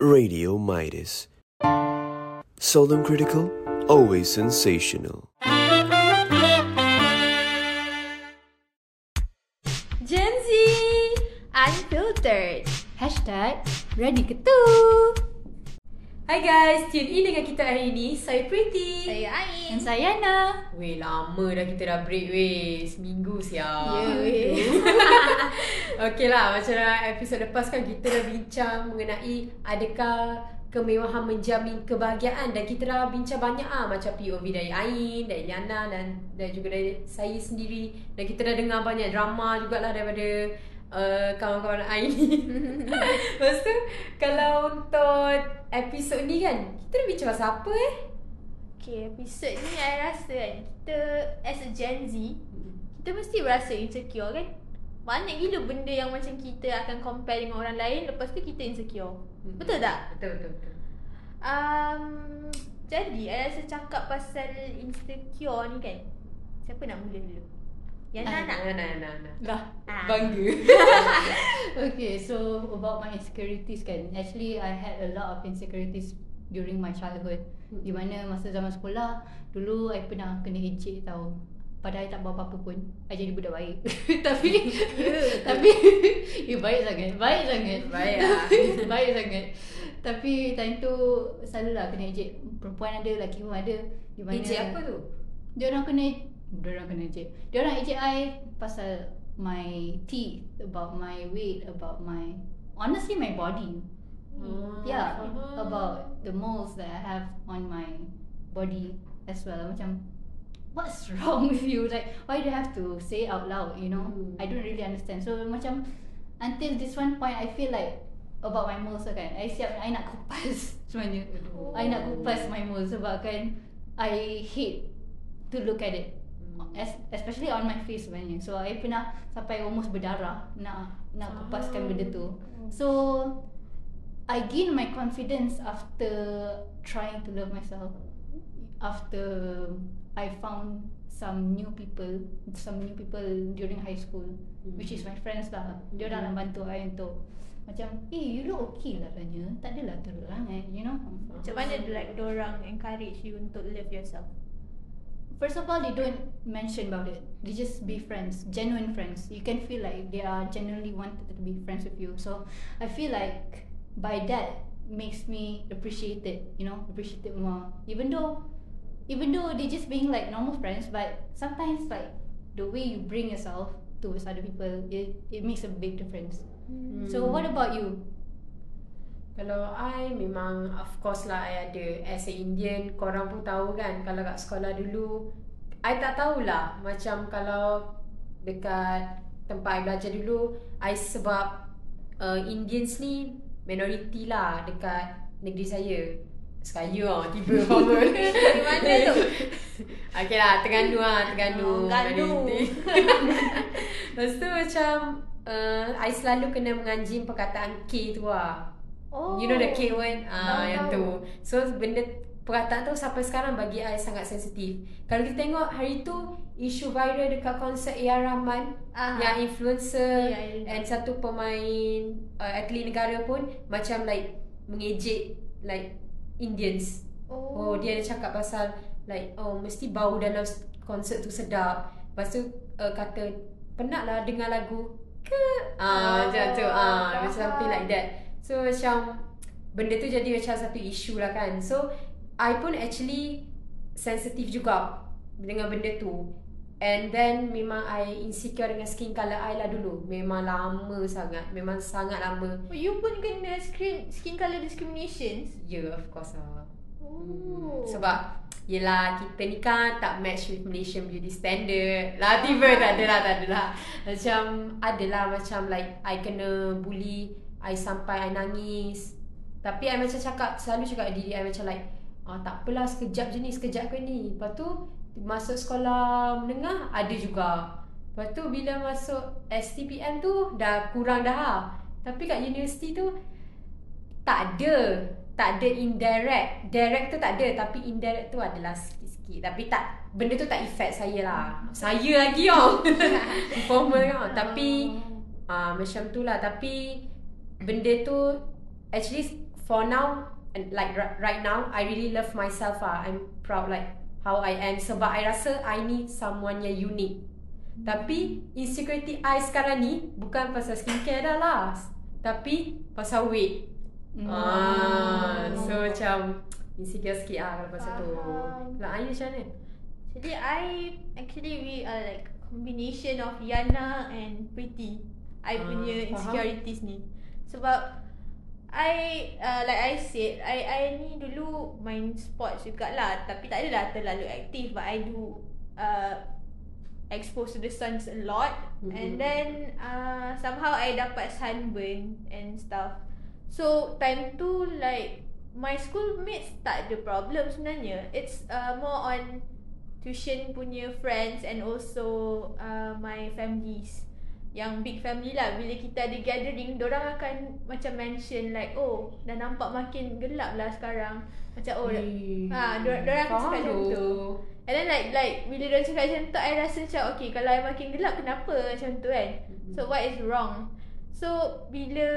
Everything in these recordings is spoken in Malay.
Radio Midas. Seldom critical, always sensational. Gen Z Unfiltered Hashtag ready ke tu? Hai guys, tune in dengan kita hari ini. Saya Pretty Saya Ain. Dan saya Ana. Weh lama dah kita dah break weh. Seminggu siap. Ya weh. Okay lah macam episod lepas kan kita dah bincang mengenai Adakah kemewahan menjamin kebahagiaan. Dan kita dah bincang banyak ah Macam POV dari Ain, dari Liana dan, dan juga dari saya sendiri. Dan kita dah dengar banyak drama jugalah daripada uh, kawan-kawan Ain ni Lepas tu kalau untuk episod ni kan Kita dah bincang pasal apa eh? Okay episod ni I rasa kan Kita as a Gen Z Kita mesti berasa insecure kan Banyak gila benda yang macam kita akan compare dengan orang lain Lepas tu kita insecure Betul tak? Betul betul betul Um, jadi I rasa cakap pasal insecure ni kan Siapa nak mula dulu? Yang I nak nah, nah, nah. Lah, Ah. bangga. okay, so about my insecurities kan. Actually, I had a lot of insecurities during my childhood. Hmm. Di mana masa zaman sekolah, dulu I pernah kena ejek tau. Padahal I tak buat apa-apa pun. I jadi budak baik. tapi, tapi, eh, baik sangat. Baik sangat. Baik lah. baik sangat. Tapi time tu, selalulah kena ejek. Perempuan ada, lelaki pun ada. Di mana, Ejek apa tu? dia orang kena dia orang kena ejek. Dia orang ejek I pasal my teeth, about my weight, about my honestly my body. Hmm. Yeah, faham. about the moles that I have on my body as well. Macam what's wrong with you? Like why do you have to say out loud, you know? Hmm. I don't really understand. So macam until this one point I feel like about my moles kan. I siap I nak kupas sebenarnya. Oh. I nak kupas my moles sebab kan I hate to look at it. As, especially on my face sebenarnya. So I pernah sampai almost berdarah nak nak kupaskan benda tu. So I gain my confidence after trying to love myself. After I found some new people, some new people during high school, which is my friends lah. Dia orang nak bantu I untuk macam, eh you look okay lah Rania. Tak adalah teruk sangat, you know. Macam mana like orang encourage you untuk love yourself? First of all, they don't mention about it. They just be friends, genuine friends. You can feel like they are genuinely wanted to be friends with you. So I feel like by that makes me appreciate it. You know, appreciate it more. Even though, even though they just being like normal friends, but sometimes like the way you bring yourself towards other people, it it makes a big difference. So what about you? Kalau I memang of course lah I ada as a Indian korang pun tahu kan kalau kat sekolah dulu I tak tahulah macam kalau dekat tempat I belajar dulu I sebab uh, Indians ni minority lah dekat negeri saya. Sekaya lah tiba Di mana tu? Okay lah Terengganu lah Terengganu Oh, minority. Lepas tu macam uh, I selalu kena menganjing perkataan K tu lah Oh. You know the K word ah Tahu, yang tu. So benda perkataan tu sampai sekarang bagi I sangat sensitif. Kalau kita tengok hari tu isu viral dekat konsert A.R. Rahman Ah. yang influencer Ya, ya, ya. and satu pemain uh, atlet negara pun macam like mengejek like Indians. Oh. oh dia ada cakap pasal like oh mesti bau dalam konsert tu sedap. Lepas tu uh, kata penatlah dengar lagu ke ah Oh, macam tu ah faham. something like that. So macam benda tu jadi macam satu isu lah kan. So I pun actually sensitif juga dengan benda tu. And then memang I insecure dengan skin colour I lah dulu. Memang lama sangat. Memang sangat lama. Oh, you pun kena skin skin color discriminations. Ya, yeah, of course lah. Oh. Sebab Yelah kita ni kan tak match with Malaysian beauty standard Lah tiba tak adalah tak adalah Macam adalah macam like I kena bully I sampai I nangis. Tapi I macam cakap Selalu cakap dengan diri I macam like ah, Tak apalah sekejap je ni sekejap ke ni. Lepas tu Masuk sekolah menengah Ada juga. Lepas tu bila masuk STPM tu Dah kurang dah lah. Tapi kat universiti tu Tak ada. Tak ada indirect. Direct tu tak ada Tapi indirect tu adalah sikit-sikit. Tapi tak Benda tu tak effect saya lah. Saya lagi oh. Formal kan Tapi uh, Macam tu lah. Tapi Benda tu Actually for now and like ri- right now I really love myself ah. I'm proud like how I am sebab I rasa I need someone yang unique. Tapi insecurity I sekarang ni bukan pasal skincare dah lah. Tapi pasal weight. Hmm. Ah, so macam insecure sikit ah kalau pasal tu. Faham. Lah Ayu macam mana? Jadi I actually we are like combination of Yana and Pretty. I Ah, punya faham. insecurities ni. Sebab I uh, like I said I I ni dulu main sports jugalah tapi tak adalah terlalu aktif but I do uh, exposed to the suns a lot Mhm. and then uh, somehow I dapat sunburn and stuff. So time tu like my schoolmates tak ada problem sebenarnya. It's uh, more on tuition punya friends and also uh, my families yang big family lah bila kita ada gathering orang akan macam mention like oh dah nampak makin gelap lah sekarang. Macam oh Eh, ha dorang akan cakap macam tu. and then like like bila dorang cakap macam tu I rasa macam okay kalau I makin gelap kenapa macam tu kan? So what is wrong? So bila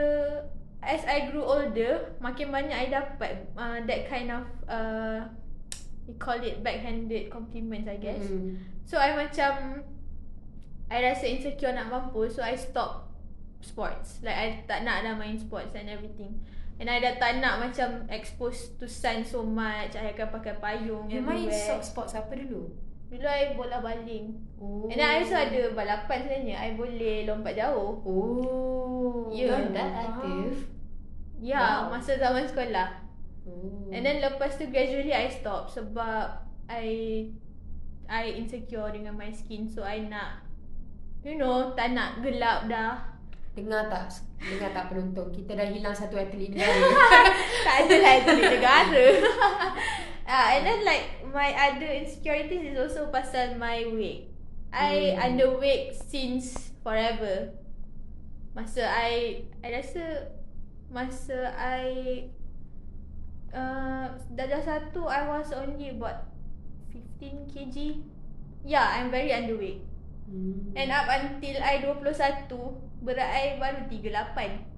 as I grew older makin banyak I dapat uh, that kind of uh, we call it backhanded compliments I guess. Mm. So I macam I rasa insecure nak mampus So I stop sports Like I tak nak dah main sports and everything And I dah tak nak macam exposed to sun so much I akan pakai payung You main everywhere so- sports apa dulu? Dulu I bola baling Oh. And then I also ada balapan sebenarnya I boleh lompat jauh Oh. Yeah, that active. Ya yeah, Wow. masa zaman sekolah Oh. And then lepas tu gradually I stop Sebab I I insecure dengan my skin So I nak You know Tak nak gelap dah Dengar tak Dengar tak penonton Kita dah hilang satu atlet negara tak ada lah di negara. uh, and then like my other insecurities is also pasal my weight. I Hmm. underweight since forever. Masa I I rasa masa I uh, darjah satu I was only about 15 kg. Yeah, I'm very underweight. Hmm. And up until I 21 berat I baru 38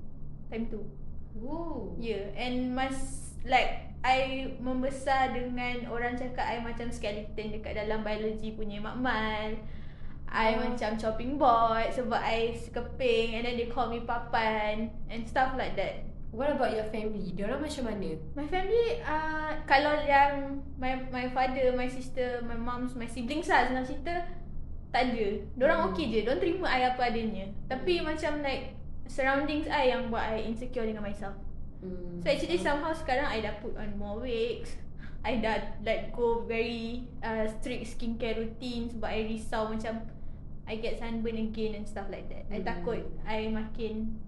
time tu. Oh Yeah, and mas like I membesar dengan orang cakap I macam skeleton dekat dalam biology punya makmal. I Oh. macam chopping board sebab I sekeping and then they call me papan and stuff like that. What about your family? Diorang macam mana? My family uh, kalau yang my my father, my sister, my moms, my siblings lah senang cerita tak ada. Diorang Hmm. okay je. Diorang terima I apa adanya. Tapi macam like surroundings I yang buat I insecure dengan myself. Hmm. So actually somehow sekarang I dah put on more wigs I dah like go very uh, strict skincare routine sebab I risau macam I get sunburn again and stuff like that. I Hmm. takut I makin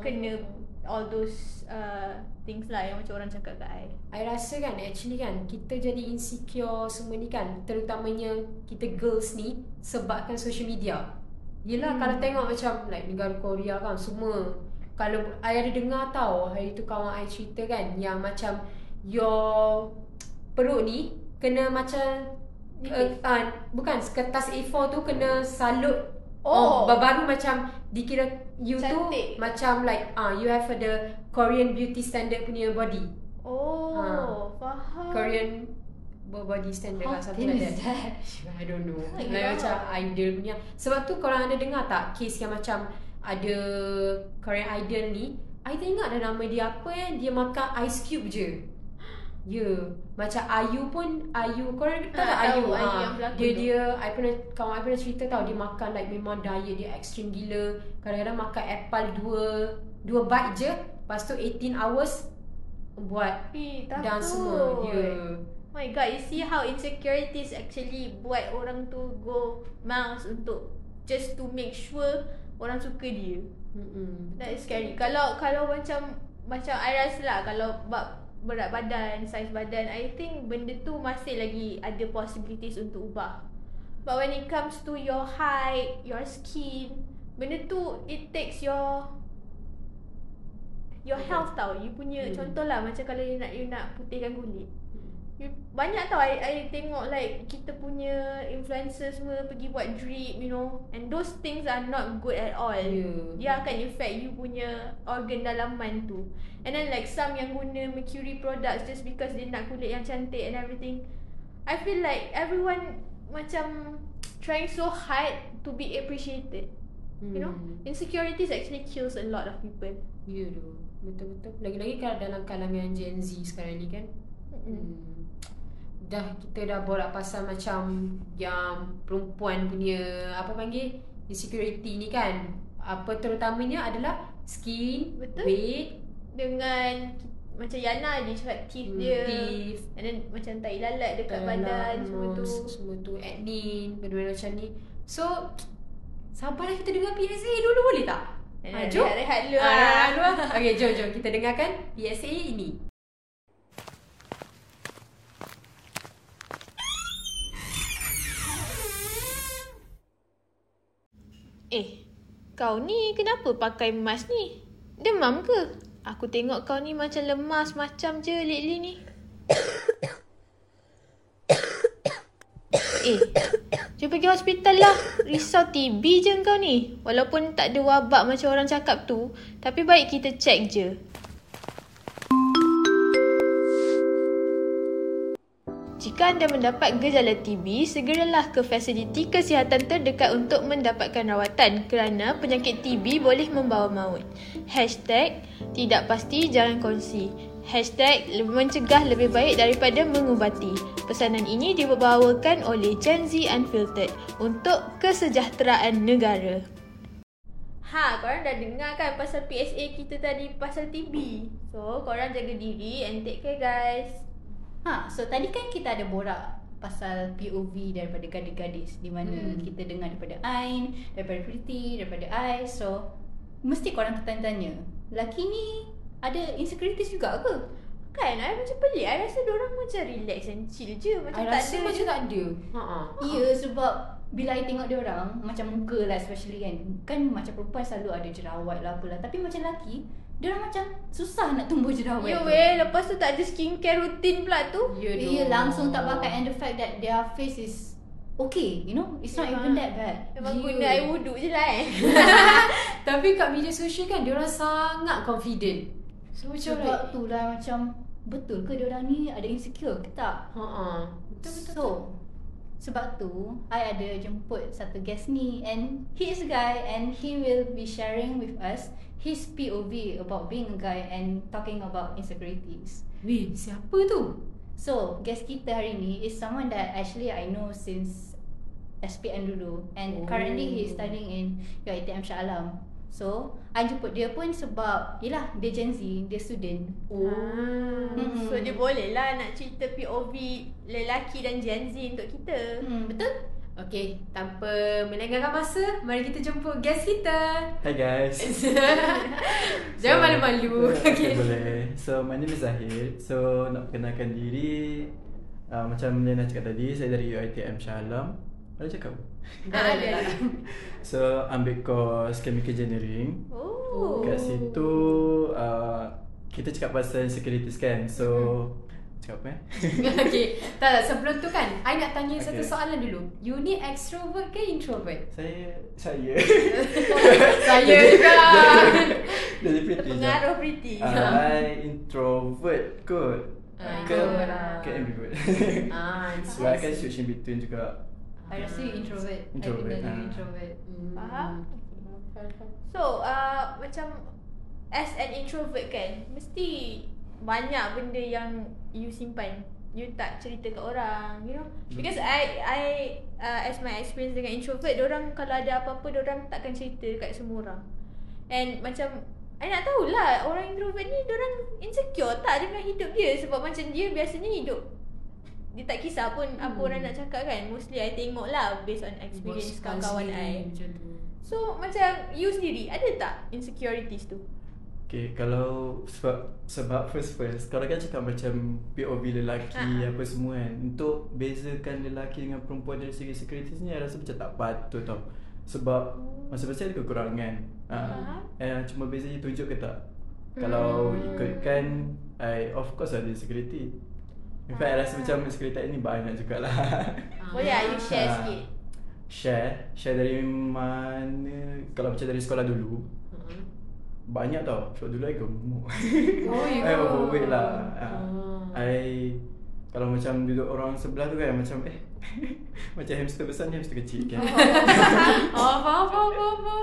kena all those uh, things lah yang macam orang cakap kat I. I rasa kan actually kan kita jadi insecure semua ni kan terutamanya kita girls ni sebabkan social media. Yelah hmm. Kalau tengok macam like negara Korea kan semua kalau I ada dengar tau hari tu kawan I cerita kan yang macam your perut ni kena macam uh, uh, bukan kertas A4 tu kena salut Oh. baru macam dikira you Cantik. tu macam like ah uh, you have the Korean beauty standard punya body. Oh, Ha. faham. Korean bo- body standard How lah something thin like that. that? I don't know. Oh like God. macam idol punya. Sebab tu korang ada dengar tak case yang macam ada Korean idol ni I tak ingat dah nama dia apa eh Dia makan ice cube je Ya yeah. Macam Ayu pun Ayu Korang tahu Ah, tak Ayu tahu, Ayu yang pelakon Dia tu. dia I pernah Kawan I pernah cerita tau Dia makan like memang diet Dia extreme gila Kadang-kadang makan apple dua Dua bite je Lepas tu 18 hours Buat Eh. Dan semua Ya yeah. My god, you see how insecurities actually buat orang tu go miles untuk just to make sure orang suka dia. Mm-mm. That is scary. Kalau kalau macam macam I rasa lah kalau bab berat badan, saiz badan, I think benda tu masih lagi ada possibilities untuk ubah. But when it comes to your height, your skin, benda tu it takes your your health tau. You punya Hmm. contoh lah macam kalau you nak you nak putihkan kulit. Banyak tau I, I tengok like kita punya influencers semua pergi buat drip you know and those things are not good at all. Yeah. Dia akan affect you punya organ dalaman tu. And then like some yang guna mercury products just because dia nak kulit yang cantik and everything. I feel like everyone macam trying so hard to be appreciated. You know, Hmm. insecurities actually kills a lot of people. Ya tu. Betul-betul. Lagi-lagi kalau dalam kalangan Gen Z sekarang ni kan. Mm. Hmm. Dah kita dah borak pasal macam yang perempuan punya apa panggil insecurity ni kan. Apa terutamanya adalah skin, Betul. weight, Dengan macam Yana dia cakap teeth Hmm, dia. teeth. And then macam tai lalat dekat dalam badan semua tu. Semua tu acne, benda-benda macam ni. So sabarlah kita dengar PSA dulu boleh tak? Ah, jom. rehat-rehat dulu Ah, lah. rehat. Okey, jom jom kita dengarkan PSA ini. Eh, kau ni kenapa pakai mask ni? Demam ke? Aku tengok kau ni macam lemas macam je lately ni. eh, jom pergi hospital lah. Risau TB je kau ni. Walaupun tak ada wabak macam orang cakap tu, tapi baik kita check je. Jika anda mendapat gejala TB, segeralah ke fasiliti kesihatan terdekat untuk mendapatkan rawatan kerana penyakit TB boleh membawa maut. Hashtag tidak pasti jangan kongsi. Hashtag mencegah lebih baik daripada mengubati. Pesanan ini dibawakan oleh Gen Z Unfiltered untuk kesejahteraan negara. Ha, korang dah dengar kan pasal PSA kita tadi pasal TB. So, korang jaga diri and take care guys. Ha, so tadi kan kita ada borak pasal POV daripada gadis-gadis di mana Hmm. kita dengar daripada Ain, daripada Pretty, daripada I. So mesti korang tertanya-tanya, lelaki ni ada insecurities juga ke? Kan, I macam pelik. I rasa orang macam relax and chill je. Macam I tak rasa ada. macam tak ada. Ha Ya sebab bila I tengok dia orang macam muka lah especially kan. Kan macam perempuan selalu ada jerawat lah apalah. Tapi macam lelaki, dia orang macam susah nak tumbuh jerawat. Ya tu. weh, lepas tu tak ada skincare rutin pula tu. Ya Dia langsung tak pakai and the fact that their face is okay, you know, it's not Memang- even that bad. Memang Ya. guna air wuduk je lah eh. Tapi kat media sosial kan dia orang sangat confident. So macam Sebab like tu lah macam betul ke dia orang ni ada insecure ke tak? ha ah. Betul betul. So, sebab tu I ada jemput satu guest ni and he is a guy and he will be sharing with us his POV about being a guy and talking about insecurities. Weh, siapa tu? So, guest kita hari ni is someone that actually I know since SPM dulu and Oh. currently he is studying in UiTM Shah Alam. So, I jemput dia pun sebab Yelah, dia Gen Z, dia student Oh. Mm-mm. So dia boleh lah nak cerita POV lelaki dan Gen Z untuk kita. hmm, Betul? Okey, tanpa melengahkan masa, mari kita jemput guest kita. Hi guys. Jangan malu-malu. Okay. Okey. Boleh. So my name is Zahid. So nak perkenalkan diri uh, macam Lena cakap tadi, saya dari UiTM Shah Alam. Ada cakap? Dah dah. dah. So ambil course chemical engineering. Oh. Kat situ uh, kita cakap pasal securities kan. So cakap apa eh? Okey, tak tak sebelum tu kan, I nak tanya okay. satu Okay. soalan dulu. You ni extrovert ke introvert? Saya saya. Saya juga. Jadi pretty je. Pengaruh pretty. Uh, I introvert kot. Ah, Ke introvert lah. ke ambivert. Ah, So I can switch in between juga. I rasa you introvert. Introvert, I kenal you ah. introvert. Hmm. Faham? So, uh, macam as an introvert kan, mesti banyak benda yang you simpan. You tak cerita ke orang, you know. Because I I uh, as my experience dengan introvert, orang kalau ada apa-apa, orang takkan cerita dekat semua orang. And macam I nak tahulah orang introvert ni orang insecure tak dengan hidup dia sebab macam dia biasanya hidup dia tak kisah pun apa Hmm. orang nak cakap kan. Mostly I tengok lah based on experience kawan-kawan I. Macam tu. So macam you sendiri ada tak insecurities tu? Okay, kalau sebab sebab first first kalau kan cakap macam POV lelaki Ha. apa semua kan untuk bezakan lelaki dengan perempuan dari segi securities ni I rasa macam tak patut tau. Sebab masa-masa ada kekurangan. Ha. Faham. Eh, cuma bezanya tunjuk ke tak? Kalau Hmm. ikutkan I of course ada security. In fact, I rasa macam insecurity ni banyak jugalah. Boleh lah you share Ah. sikit share, share dari mana? Kalau macam dari sekolah dulu, Hmm. Banyak tau. Sebab dulu I gemuk. Oh, you I overweight lah. Ah. Ah. I kalau macam duduk orang sebelah tu kan macam eh macam hamster besar ni hamster kecil kan. Oh, faham, faham, faham.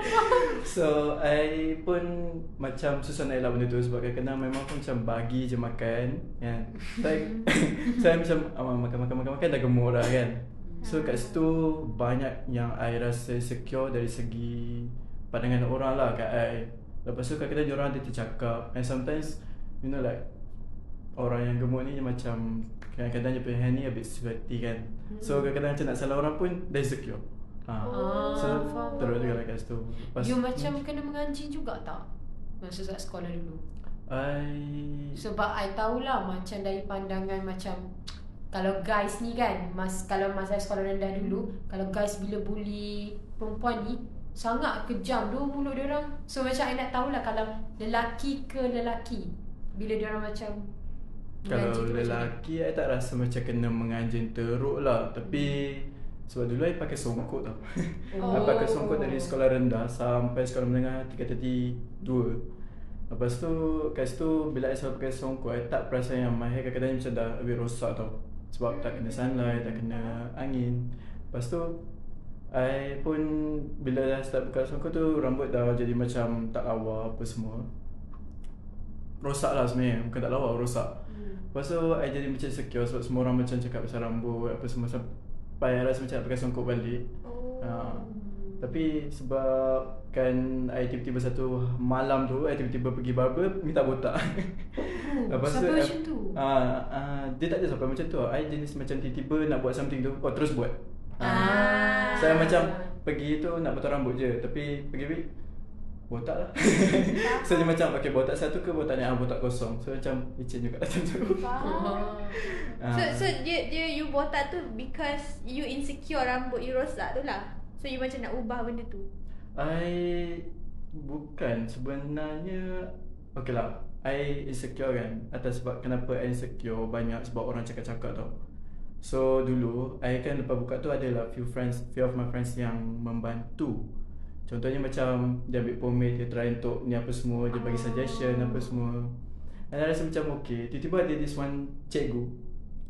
So I pun macam susah nak elak benda tu sebab kadang-kadang memang pun macam bagi je makan kan. Saya saya macam ah, makan makan makan makan dah gemuk dah kan. So kat situ banyak yang I rasa secure dari segi pandangan orang lah kat I. Lepas tu kadang-kadang dia orang dia tercakap and sometimes you know like orang yang gemuk ni dia macam kadang-kadang dia punya hand ni a bit sweaty kan. So kadang-kadang macam nak salah orang pun dia insecure. Ha. Oh, so faham, faham. juga lah kat situ. Lepas- You macam kena menganjing juga tak? Masa saat sekolah dulu I Sebab I tahulah macam dari pandangan macam Kalau guys ni kan mas Kalau masa sekolah rendah dulu Kalau guys bila bully perempuan ni Sangat kejam dua mulut dia orang. So macam I nak tahulah kalau lelaki ke lelaki Bila dia orang macam Kalau tu macam lelaki I tak rasa macam kena menganjing teruk lah. Tapi Sebab dulu I pakai songkok tau. Oh. I pakai songkok dari sekolah rendah Sampai sekolah menengah tingkat terti 2 Lepas tu Kat situ Bila I selalu pakai songkok I tak perasan yang my hair kadang-kadang macam dah Lebih rosak tau. Sebab tak kena sunlight Tak kena angin. Lepas tu I pun Bila dah start pakai songkok tu Rambut dah jadi macam Tak lawa apa semua Rosak lah sebenarnya Bukan tak lawa rosak Hmm. Lepas tu I jadi macam secure Sebab semua orang macam cakap pasal rambut Apa semua Sampai I rasa macam nak pakai songkok balik Oh Ha. Tapi sebab kan I tiba-tiba satu malam tu I tiba-tiba pergi barber minta botak. Oh, sampai macam tu? Ah, ah, dia tak ada sampai macam tu. I jenis macam tiba-tiba nak buat something tu, oh terus buat. Ah. Saya macam pergi tu nak potong rambut je tapi pergi pergi botak lah. so dia macam okay botak satu ke botak ni ah botak kosong. So macam licin juga macam tu. Ah. So, so dia, dia you botak tu because you insecure rambut you rosak tu lah So you macam nak ubah benda tu I bukan sebenarnya Okay lah I insecure kan Atas sebab kenapa I insecure Banyak sebab orang cakap-cakap tau So dulu I kan lepas buka tu adalah few friends Few of my friends yang membantu. Contohnya macam Dia ambil pomade Dia try untuk ni apa semua Dia bagi suggestion apa semua. And I rasa macam okay. Tiba-tiba ada this one cikgu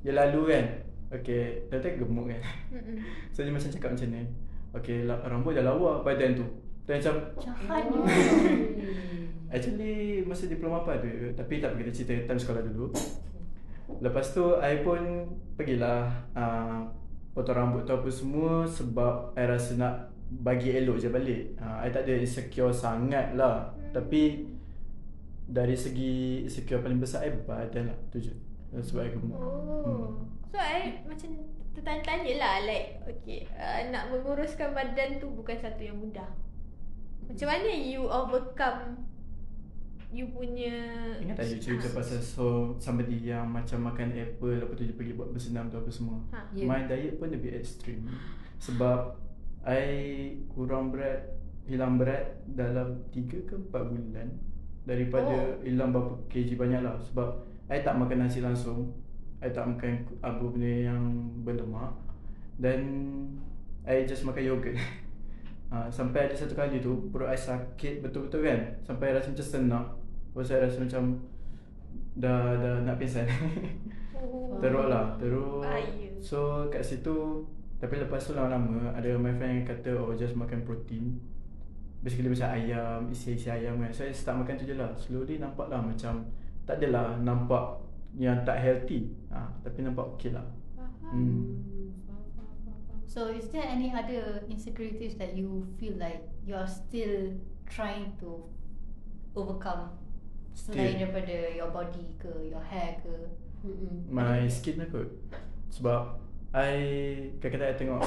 Dia lalu kan. Okay. Dia kata gemuk kan. So dia macam cakap macam ni. Okay la- rambut dah lawa badan tu. Dan macam Oh. Actually masa diploma apa ada? Tapi tak pergi cerita time sekolah dulu Lepas tu I pun Pergilah uh, Potong rambut tu apa semua Sebab I rasa nak Bagi elok je balik. Uh, I tak ada insecure sangat lah. Tapi Dari segi insecure paling besar I badan lah. Tu je. Sebab I gemuk Oh. So I macam tertanya-tanya lah Like okay uh, Nak menguruskan badan tu bukan satu yang mudah. Macam mana you overcome You punya Ingat tak you cerita pasal so somebody yang macam makan apple lepas tu dia pergi buat bersenam tu apa semua. Ha. Ya. My diet pun lebih ekstrim sebab I kurang berat hilang berat dalam 3 ke 4 bulan daripada Oh. hilang berapa kg banyak lah sebab I tak makan nasi langsung I tak makan apa benda yang berlemak dan I just makan yogurt Ha, sampai ada satu kali tu perut I sakit betul-betul kan Sampai rasa macam senak Lepas I rasa macam Dah dah nak pingsan Oh. Teruk lah Teruk Bahaya. So kat situ Tapi lepas tu lama-lama Ada my friend yang kata Oh just makan protein Basically macam ayam Isi-isi ayam kan So I start makan tu je lah Slowly nampak lah macam Tak adalah nampak Yang tak healthy ha, Tapi nampak okay lah Faham. hmm. So is there any other insecurities that you feel like you are still trying to overcome selain Still. daripada your body ke your hair ke. Mm-mm. My skin lah kot. Sebab I Kadang-kadang I tengok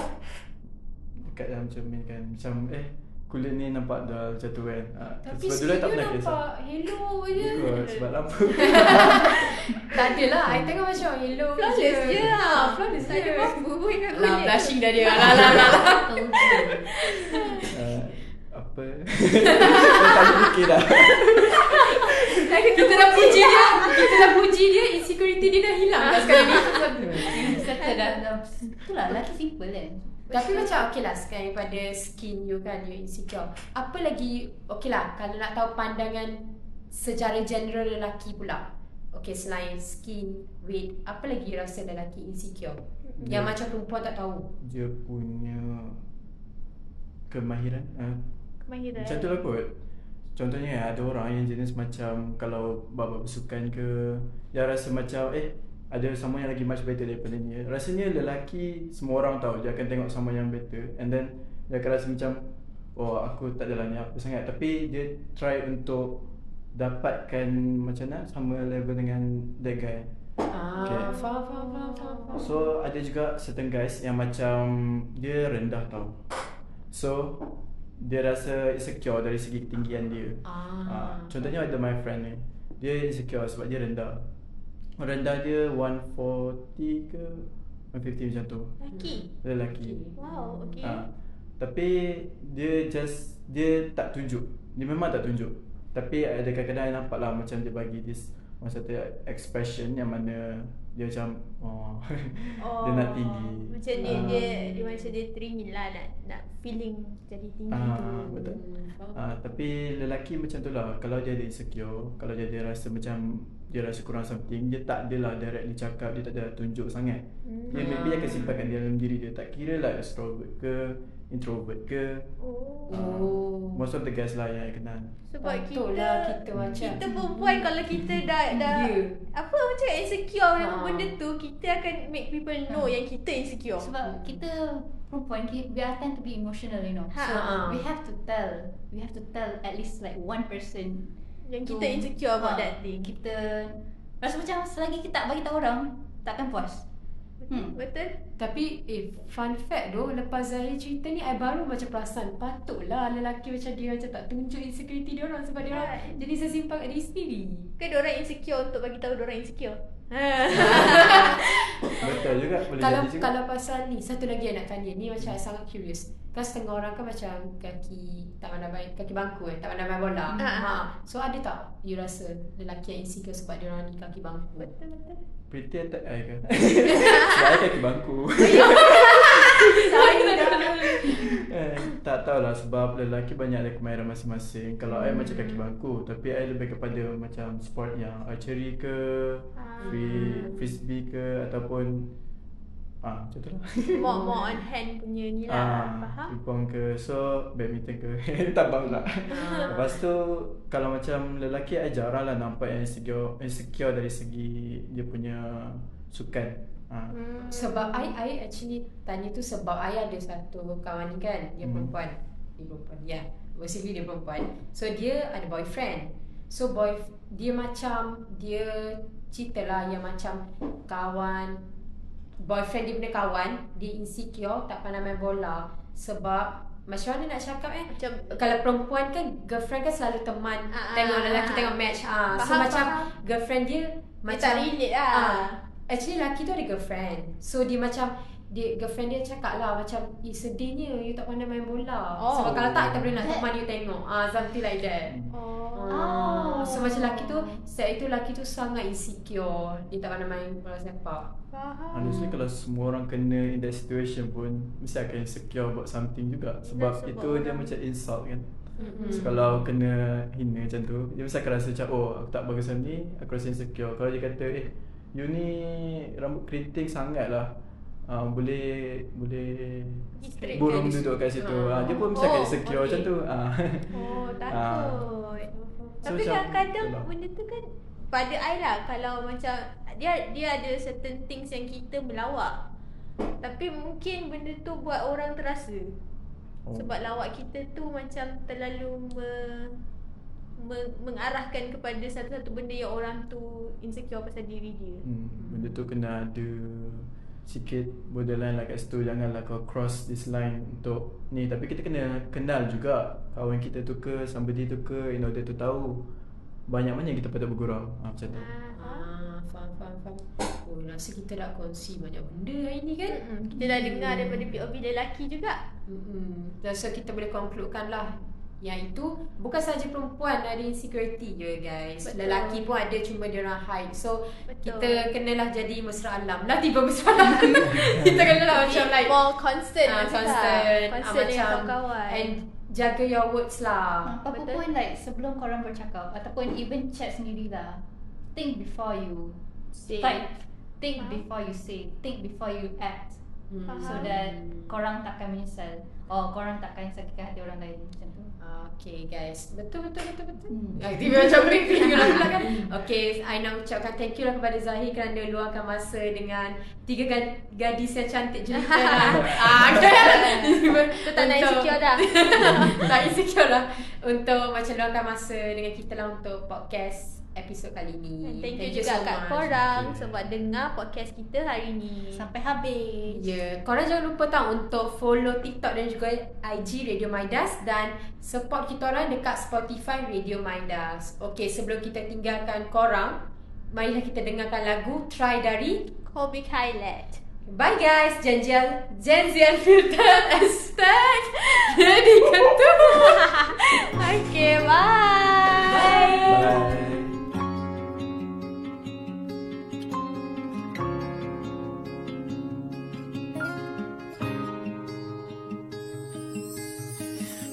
Dekat dalam cermin kan Macam eh Kulit ni nampak dah macam tu kan. Ha, Tapi Sebab dulu tak pernah kisah nampak hello je. Ikut sebab lampu Tak adalah, I tengok macam hello Flawless je lah Flawless Tak ada je apa-apa pun kat Lah, kulit. blushing dah dia. Lah, lah, lah, lah uh, Apa tak boleh fikir dah Kita dah puji dia Kita dah puji dia Insecurity dia dah hilang dah sekarang ni dalam Itulah lelaki simple kan Tapi macam okay lah sekarang daripada skin you kan you insecure. Apa lagi okay lah kalau nak tahu pandangan secara general lelaki pula. Okay selain skin, weight, apa lagi you rasa lelaki insecure? Yang Dia- macam perempuan tak tahu. Dia punya kemahiran uh, Kemahiran. Macam tu lah kot Contohnya ada orang yang jenis macam Kalau bab bersukan ke Dia rasa macam eh Ada someone yang lagi much better daripada dia Rasanya lelaki Semua orang tahu Dia akan tengok someone yang better And then Dia akan rasa macam Oh aku tak adalah ni apa sangat Tapi dia try untuk Dapatkan macam mana Sama level dengan that guy Ah, Okay. faham, faham, faham, faham, faham. So ada juga certain guys yang macam dia rendah tau. So dia rasa insecure dari segi ketinggian dia. Ah. Ah, contohnya ada my friend ni. Dia insecure sebab dia rendah. Rendah dia 140 ke 150 macam tu. Laki. Dia lelaki. Wow, okay. Ah, tapi dia just dia tak tunjuk. Dia memang tak tunjuk. Tapi ada kadang-kadang nampak lah macam dia bagi this one satu expression yang mana dia macam oh, dia nak tinggi. Macam dia, Ah. dia, dia macam dia teringin lah nak, nak feeling jadi tinggi Ah, tu. betul. Hmm. Ah, tapi lelaki macam tu lah Kalau dia ada insecure Kalau dia, dia rasa macam Dia rasa kurang something Dia tak adalah directly cakap Dia tak ada tunjuk sangat Hmm. Dia maybe akan simpankan dia dalam diri dia Tak kira lah extrovert ke Introvert ke Oh. Oh. Most of the guys lah yang I kenal Sebab kita kita macam kita perempuan kalau kita dah dah Ya. apa macam insecure dengan Ha. benda tu kita akan make people know yang kita insecure. Sebab kita perempuan We are tend to be emotional you know Ha. So Ha. we have to tell We have to tell at least like one person yang to- kita insecure about ha, that thing. Kita Rasa macam selagi kita tak bagi tahu orang Takkan puas Hmm. Betul? Tapi eh fun fact doh lepas Zahir cerita ni I baru macam perasan patutlah lelaki macam dia macam tak tunjuk insecurity dia orang sebab dia orang Right. jadi sesimpan kat diri sendiri. Kan dia orang insecure untuk bagi tahu dia orang insecure. Ha. Betul juga Boleh kalau jadi juga kalau pasal ni satu lagi yang nak tanya ni macam I sangat curious. Kan setengah orang kan macam kaki tak pandai main kaki bangku eh, tak pandai main bola. Ah. ha. So ada tak you rasa lelaki yang insecure sebab dia orang ni kaki bangku? betul betul. Pretty attack I ke I kaki bangku Eh, tak tahulah sebab lelaki banyak ada kemahiran masing-masing. Kalau I macam kaki bangku, tapi I lebih kepada macam sport yang archery ke, Ah. free frisbee ke ataupun ah macam tu lah. More more on hand punya ni lah. Ah, Faham? pingpong ke, so badminton ke, tabang lah. Ah. Lepas tu kalau macam lelaki I jarang lah nampak yang insecure, insecure dari segi dia punya sukan. Ah. Hmm. Sebab I I actually tanya tu sebab I ada satu kawan ni kan dia Hmm. perempuan. Dia perempuan. Ya. Yeah. Basically dia perempuan. So dia ada boyfriend. So boy dia macam dia cerita lah yang macam kawan boyfriend dia punya kawan dia insecure tak pandai main bola sebab macam mana nak cakap eh Macam kalau perempuan kan girlfriend kan selalu teman Ah, tengok ah, lelaki ah. tengok match ah so Faham, macam faham. girlfriend dia macam macam tak relate lah. Ah, actually lelaki tu ada girlfriend. So dia macam dia girlfriend dia cakap lah macam eh sedihnya you tak pandai main bola. Oh. Sebab kalau tak kita boleh nak teman you tengok. Ah something like that. Oh. Ah, so macam lelaki tu Saat itu lelaki tu sangat insecure Dia tak pandai main bola sepak Faham. Honestly kalau semua orang kena in that situation pun Mesti akan insecure about something juga Sebab sebab itu dia macam insult kan Mm-mm. So kalau kena hina macam tu Dia mesti akan rasa macam Oh aku tak bagus macam ni Aku rasa insecure Kalau dia kata Eh you ni rambut keriting sangat lah uh, Boleh Boleh Burung kan duduk kat situ. Ah. uh, Dia pun mesti akan Oh, insecure okay. macam tu uh. Oh, Ah. takut. So, Tapi kadang-kadang benda tu kan pada I lah kalau macam dia dia ada certain things yang kita melawak. Tapi mungkin benda tu buat orang terasa. Oh. Sebab lawak kita tu macam terlalu me, me, mengarahkan kepada satu-satu benda yang orang tu insecure pasal diri dia. hmm, Benda tu kena ada sikit borderline lah kat situ Janganlah kau cross this line untuk ni Tapi kita kena kenal juga kawan kita tu ke Somebody tu ke in order to tahu Banyak mana yang kita patut bergurau ha, Macam tu Ah, Ah, faham, faham, faham Oh, rasa kita dah kongsi banyak benda hari ni kan Mm-mm. Kita dah dengar daripada POV lelaki juga. Mm-mm. Dan so kita boleh concludekan lah Yang itu bukan saja perempuan ada insecurity je guys. Betul. Lelaki pun ada cuma dia orang hide. So Betul. kita kenalah jadi mesra alam. Lah tiba mesra alam. kita kenalah macam like More ah, macam constant, ah, dengan macam kawan-kawan and jaga your words lah. Apa Betul. pun like sebelum korang bercakap ataupun even chat sendiri lah. Think before you Say. type. Think Faham. before you say. Think before you act. Hmm. So that korang takkan menyesal. Or korang takkan sakitkan hati orang lain macam tu. Ah, Okay guys Betul betul betul betul Hmm. hmm. Tiba macam briefing pula pula kan Okay I nak ucapkan thank you lah kepada Zahir Kerana luangkan masa dengan Tiga gad- gadis yang cantik jelita lah ah. Tu tak nak insecure dah. Tak insecure lah Untuk macam luangkan masa dengan kita lah Untuk podcast episod kali ni And thank, you juga kat much. korang sebab dengar podcast kita hari ni. Sampai habis. Ya, yeah. korang jangan lupa tau untuk follow TikTok dan juga IG Radio Midas dan support kita orang dekat Spotify Radio Midas. Okay, sebelum kita tinggalkan korang, marilah kita dengarkan lagu Try dari Kobe Highlight. Bye guys, janjian janjian filter hashtag jadi tu. Okay, bye. Bye.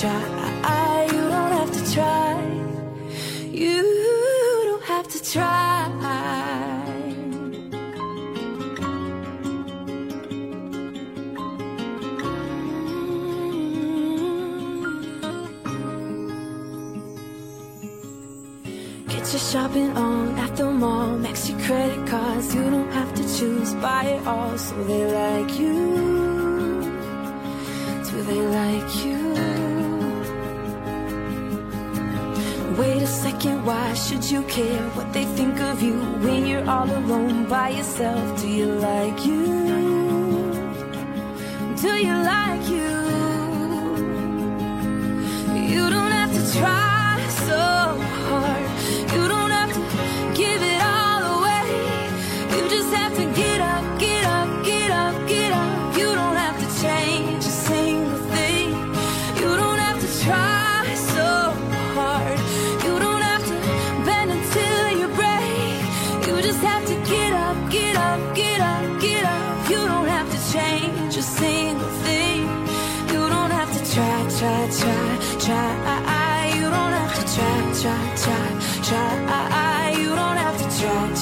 try. You don't have to try. You don't have to try. Get your shopping on at the mall. Max your credit cards. You don't have to choose. Buy it all so they like you. Do they like you? Wait a second, why should you care what they think of you when you're all alone by yourself? Do you like you? Do you like you? You don't have to try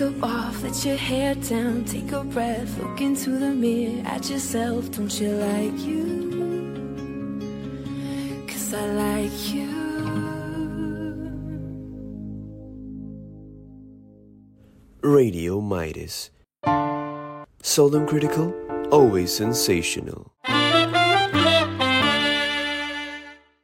Take makeup off, let your hair down, take a breath, look into the mirror at yourself. Don't you like you? Cause I like you. Radio Midas. Solemn Critical, always sensational.